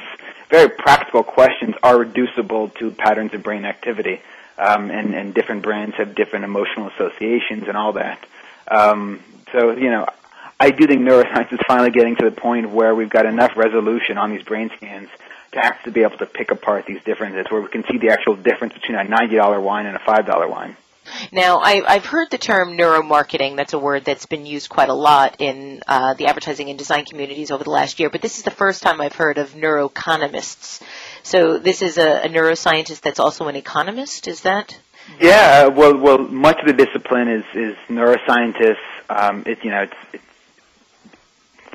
very practical questions are reducible to patterns of brain activity, um, and and different brands have different emotional associations and all that. Um, so, you know, I do think neuroscience is finally getting to the point where we've got enough resolution on these brain scans to actually be able to pick apart these differences, where we can see the actual difference between a $90 wine and a $5 wine. Now, I, have heard the term neuromarketing. That's a word that's been used quite a lot in uh, the advertising and design communities over the last year, but this is the first time I've heard of neuroeconomists. So this is a, a neuroscientist that's also an economist, is that? Yeah, well, well, much of the discipline is, is neuroscientists. Um, it, you know, it's, it's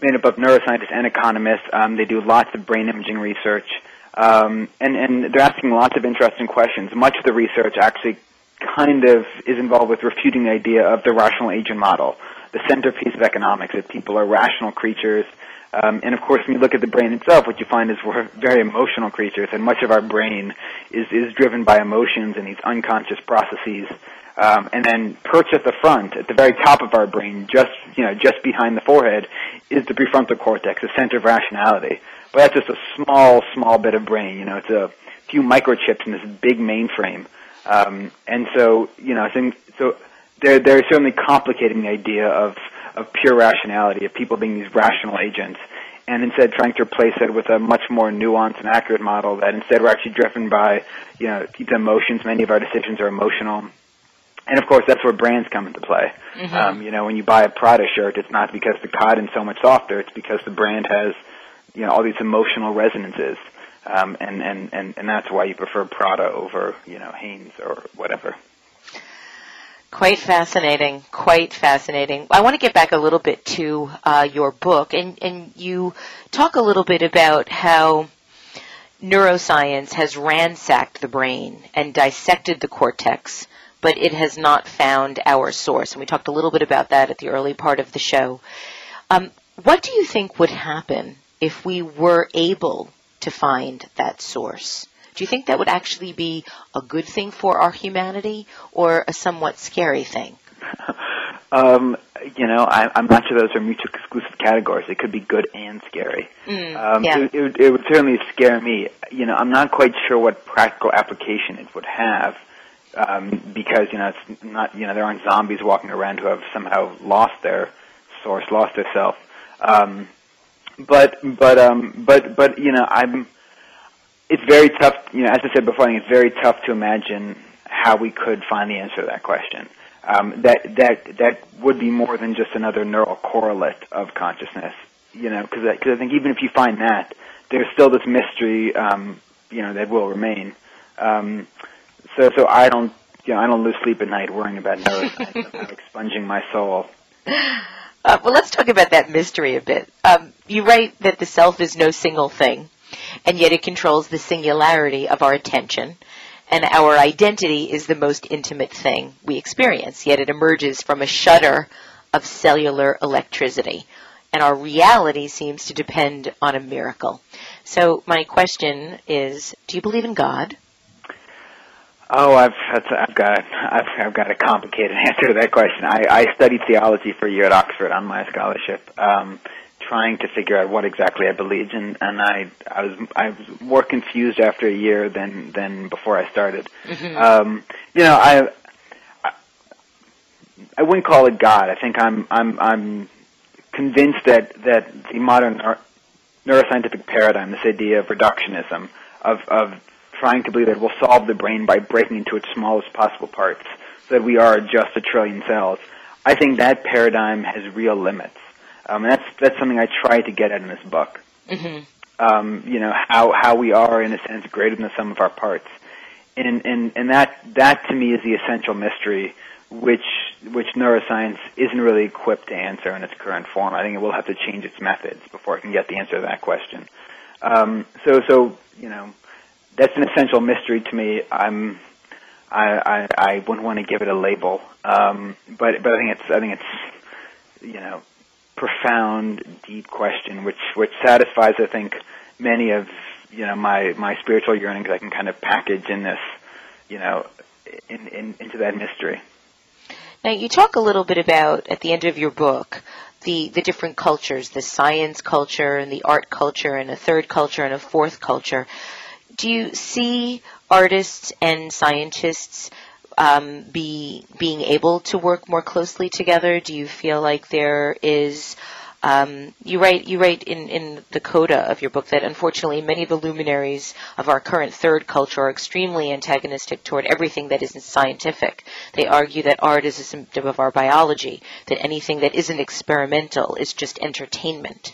made up of neuroscientists and economists. Um, they do lots of brain imaging research, um, and and they're asking lots of interesting questions. Much of the research actually kind of is involved with refuting the idea of the rational agent model, the centerpiece of economics, that people are rational creatures. Um, and of course, when you look at the brain itself, what you find is we're very emotional creatures, and much of our brain is is driven by emotions and these unconscious processes Um, and then perched at the front, at the very top of our brain, just you know, just behind the forehead, is the prefrontal cortex, the center of rationality. But that's just a small, small bit of brain. You know, it's a few microchips in this big mainframe. Um, and so, you know, I think so. They're they're certainly complicating the idea of of pure rationality, of people being these rational agents, and instead trying to replace it with a much more nuanced and accurate model that instead we're actually driven by, you know, the emotions. Many of our decisions are emotional. And of course, that's where brands come into play. Mm-hmm. Um, you know, when you buy a Prada shirt, it's not because the cotton's so much softer; it's because the brand has, you know, all these emotional resonances, um, and and and and that's why you prefer Prada over, you know, Hanes or whatever. Quite fascinating. Quite fascinating. I want to get back a little bit to uh, your book, and and you talk a little bit about how neuroscience has ransacked the brain and dissected the cortex, but it has not found our source. And we talked a little bit about that at the early part of the show. Um, what do you think would happen if we were able to find that source? Do you think that would actually be a good thing for our humanity or a somewhat scary thing? um, you know, I, I'm not sure those are mutually exclusive categories. It could be good and scary. Mm, um, yeah. it, it, it would certainly scare me. You know, I'm not quite sure what practical application it would have. Um, because you know it's not you know there aren't zombies walking around who have somehow lost their source, lost their self. Um, but but um, but but you know I'm it's very tough. You know, as I said before, I think it's very tough to imagine how we could find the answer to that question. Um, that that that would be more than just another neural correlate of consciousness. You know, because because I think even if you find that, there's still this mystery. Um, you know, that will remain. Um, so so I don't you know I don't lose sleep at night worrying about neuroscience expunging my soul. Uh, well, let's talk about that mystery a bit. Um, you write that the self is no single thing and yet it controls the singularity of our attention. And our identity is the most intimate thing we experience, yet it emerges from a shudder of cellular electricity. And our reality seems to depend on a miracle. So my question is, do you believe in God? Oh, I've I've got I've, I've got a complicated answer to that question. I, I studied theology for a year at Oxford on my scholarship, um, trying to figure out what exactly I believed, and and I I was I was more confused after a year than than before I started. Mm-hmm. Um, you know, I, I I wouldn't call it God. I think I'm I'm I'm convinced that that the modern neuroscientific paradigm, this idea of reductionism, of of trying to believe that we'll solve the brain by breaking into its smallest possible parts, so that we are just a trillion cells. I think that paradigm has real limits. Um, and that's that's something I try to get at in this book. Mm-hmm. Um, you know how how we are in a sense greater than the sum of our parts, and and and that that to me is the essential mystery, which which neuroscience isn't really equipped to answer in its current form. I think it will have to change its methods before it can get the answer to that question. Um, so so you know that's an essential mystery to me. I'm I, I, I wouldn't want to give it a label, um, but but I think it's I think it's you know profound, deep question, which which satisfies, I think, many of you know my my spiritual yearnings. I can kind of package in this, you know, in, in, into that mystery. Now, you talk a little bit about at the end of your book the the different cultures, the science culture and the art culture, and a third culture and a fourth culture. Do you see artists and scientists um, be being able to work more closely together? Do you feel like there is um, you write you write in, in the coda of your book that unfortunately many of the luminaries of our current third culture are extremely antagonistic toward everything that isn't scientific. They argue that art is a symptom of our biology, that anything that isn't experimental is just entertainment.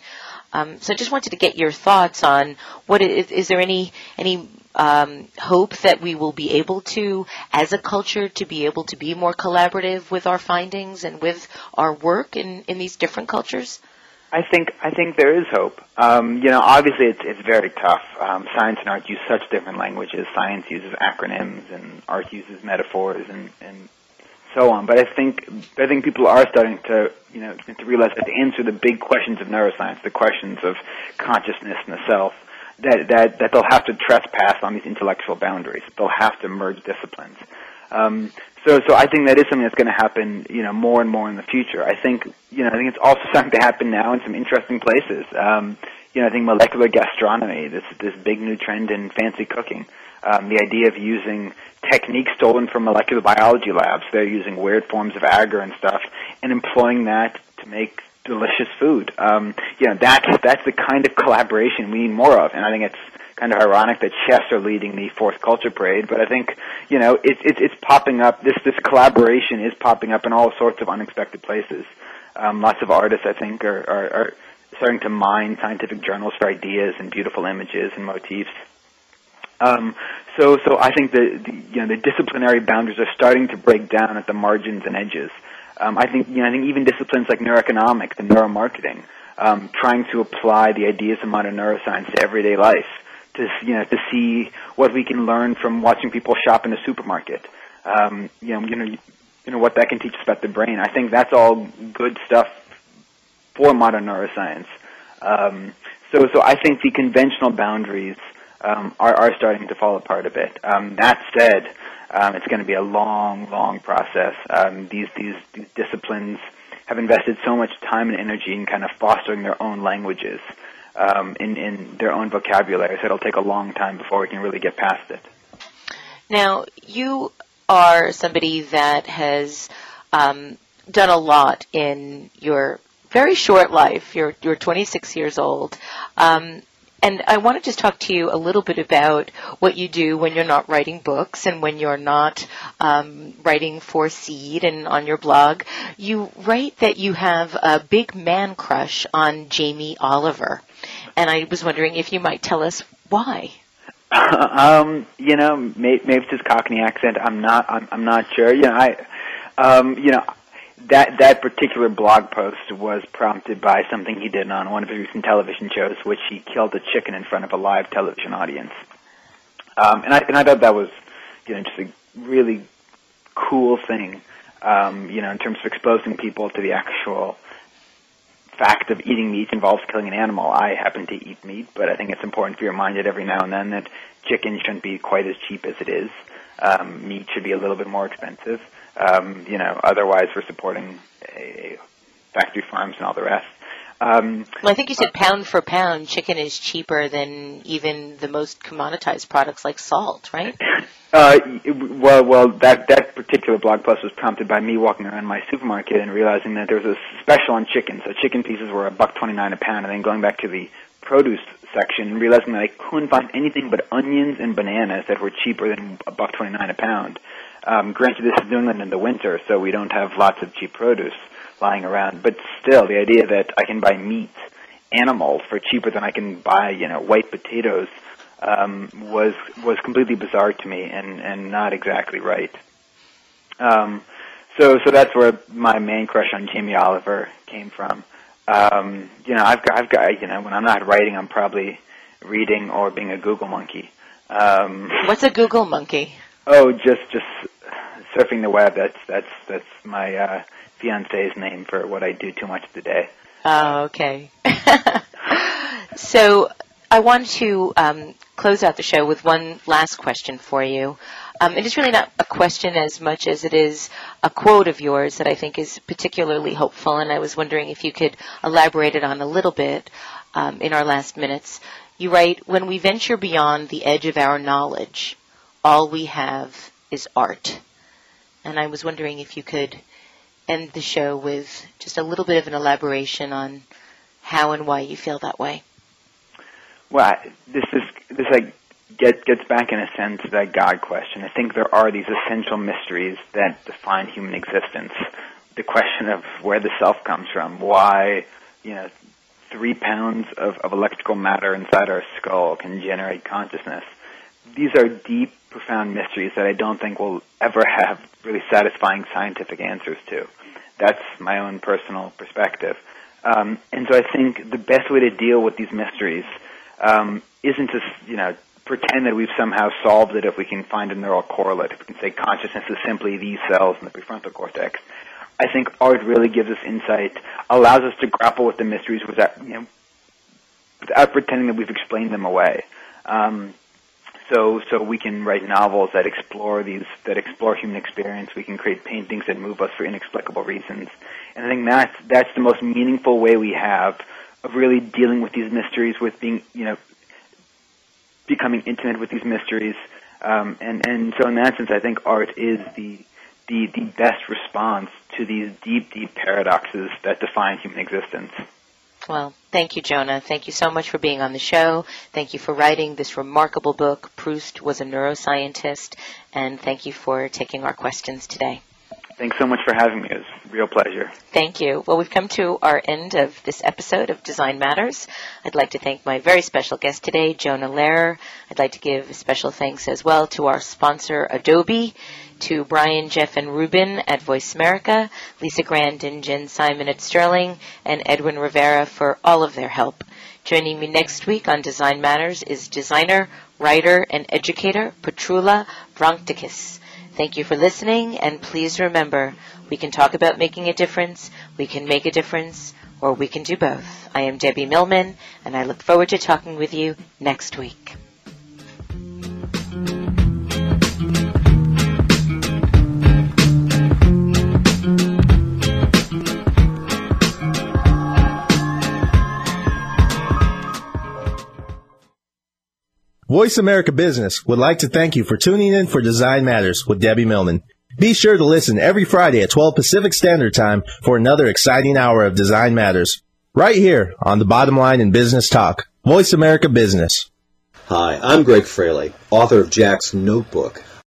Um, so I just wanted to get your thoughts on what is, is there any any um, hope that we will be able to, as a culture, to be able to be more collaborative with our findings and with our work in, in these different cultures? I think I think there is hope. Um, you know, obviously it's it's very tough. Um, science and art use such different languages. Science uses acronyms, and art uses metaphors, and and so on. But I think I think people are starting to you know to realize that to answer the big questions of neuroscience, the questions of consciousness and the self, that, that, that they'll have to trespass on these intellectual boundaries. They'll have to merge disciplines. Um, so, so I think that is something that's going to happen, you know, more and more in the future. I think, you know, I think it's also starting to happen now in some interesting places. Um, you know, I think molecular gastronomy, this this big new trend in fancy cooking, um, the idea of using techniques stolen from molecular biology labs. They're using weird forms of agar and stuff, and employing that to make delicious food. Um, you know, that's that's the kind of collaboration we need more of, and I think it's kind of ironic that chefs are leading the fourth culture parade, but I think you know it's it's it's popping up. This this collaboration is popping up in all sorts of unexpected places. Um, lots of artists, I think, are, are are starting to mine scientific journals for ideas and beautiful images and motifs. Um, so so I think the, the you know the disciplinary boundaries are starting to break down at the margins and edges. Um, I think you know I think even disciplines like neuroeconomics and neuromarketing, um, trying to apply the ideas of modern neuroscience to everyday life to you know to see what we can learn from watching people shop in a supermarket. Um, you know, you know, you know what that can teach us about the brain. I think that's all good stuff for modern neuroscience. Um, so, so I think the conventional boundaries um, are, are starting to fall apart a bit. Um, that said, um, it's going to be a long, long process. Um, these, these these disciplines have invested so much time and energy in kind of fostering their own languages um, in, in their own vocabulary. So it'll take a long time before we can really get past it. Now, you are somebody that has um, done a lot in your very short life. You're, you're 26 years old. Um, and I want to just talk to you a little bit about what you do when you're not writing books and when you're not um, writing for Seed and on your blog. You write that you have a big man crush on Jamie Oliver, and I was wondering if you might tell us why. um, you know, maybe, it's his Cockney accent. I'm not. I'm, I'm not sure. You know, I. Um, you know, that that particular blog post was prompted by something he did on one of his recent television shows, which he killed a chicken in front of a live television audience. Um, and I and I thought that was, you know, just a really cool thing, um, you know, in terms of exposing people to the actual fact of eating meat involves killing an animal. I happen to eat meat, but I think it's important to be reminded every now and then that chicken shouldn't be quite as cheap as it is. Um, meat should be a little bit more expensive. Um, you know, otherwise we're supporting a, factory farms and all the rest. Um, well, I think you said pound for pound, chicken is cheaper than even the most commoditized products like salt, right? Uh, well, well, that that particular blog post was prompted by me walking around my supermarket and realizing that there was a special on chicken. So chicken pieces were a buck twenty nine a pound, and then going back to the produce section and realizing that I couldn't find anything but onions and bananas that were cheaper than a buck twenty nine a pound. Um, granted, this is New England in the winter, so we don't have lots of cheap produce lying around. But still, the idea that I can buy meat, animals, for cheaper than I can buy, you know, white potatoes, um, was was completely bizarre to me and and not exactly right. Um, so so that's where my main crush on Jamie Oliver came from. Um, you know, I've got I've got you know when I'm not writing, I'm probably reading or being a Google monkey. Um, What's a Google monkey? Oh, just just surfing the web. That's that's that's my uh, fiance's name for what I do too much today. Oh, okay. so I want to um, close out the show with one last question for you. Um, it is really not a question as much as it is a quote of yours that I think is particularly hopeful, and I was wondering if you could elaborate it on a little bit um, in our last minutes. You write, When we venture beyond the edge of our knowledge, all we have is art. And I was wondering if you could end the show with just a little bit of an elaboration on how and why you feel that way. Well, this is this like get, gets back in a sense to that God question. I think there are these essential mysteries that define human existence. The question of where the self comes from, why you know three pounds of, of electrical matter inside our skull can generate consciousness. These are deep profound mysteries that I don't think we'll ever have really satisfying scientific answers to. That's my own personal perspective. Um, and so I think the best way to deal with these mysteries um, isn't to, you know, pretend that we've somehow solved it if we can find a neural correlate, if we can say consciousness is simply these cells in the prefrontal cortex. I think art really gives us insight, allows us to grapple with the mysteries without, you know, without pretending that we've explained them away. Um, so so we can write novels that explore these that explore human experience. We can create paintings that move us for inexplicable reasons. And I think that's that's the most meaningful way we have of really dealing with these mysteries, with being you know becoming intimate with these mysteries. Um, and and so in that sense, I think art is the the the best response to these deep deep paradoxes that define human existence. Well, thank you, Jonah. Thank you so much for being on the show. Thank you for writing this remarkable book. Proust was a neuroscientist, and thank you for taking our questions today. Thanks so much for having me. It was a real pleasure. Thank you. Well, we've come to our end of this episode of Design Matters. I'd like to thank my very special guest today, Jonah Lehrer. I'd like to give special thanks as well to our sponsor, Adobe to Brian, Jeff, and Ruben at Voice America, Lisa Grand and Jen Simon at Sterling, and Edwin Rivera for all of their help. Joining me next week on Design Matters is designer, writer, and educator Petrula Vrontikis. Thank you for listening, and please remember, we can talk about making a difference, we can make a difference, or we can do both. I am Debbie Millman, and I look forward to talking with you next week. Voice America Business would like to thank you for tuning in for Design Matters with Debbie Millman. Be sure to listen every Friday at 12 Pacific Standard Time for another exciting hour of Design Matters. Right here on the bottom line in business talk. Voice America Business. Hi, I'm Greg Fraley, author of Jack's Notebook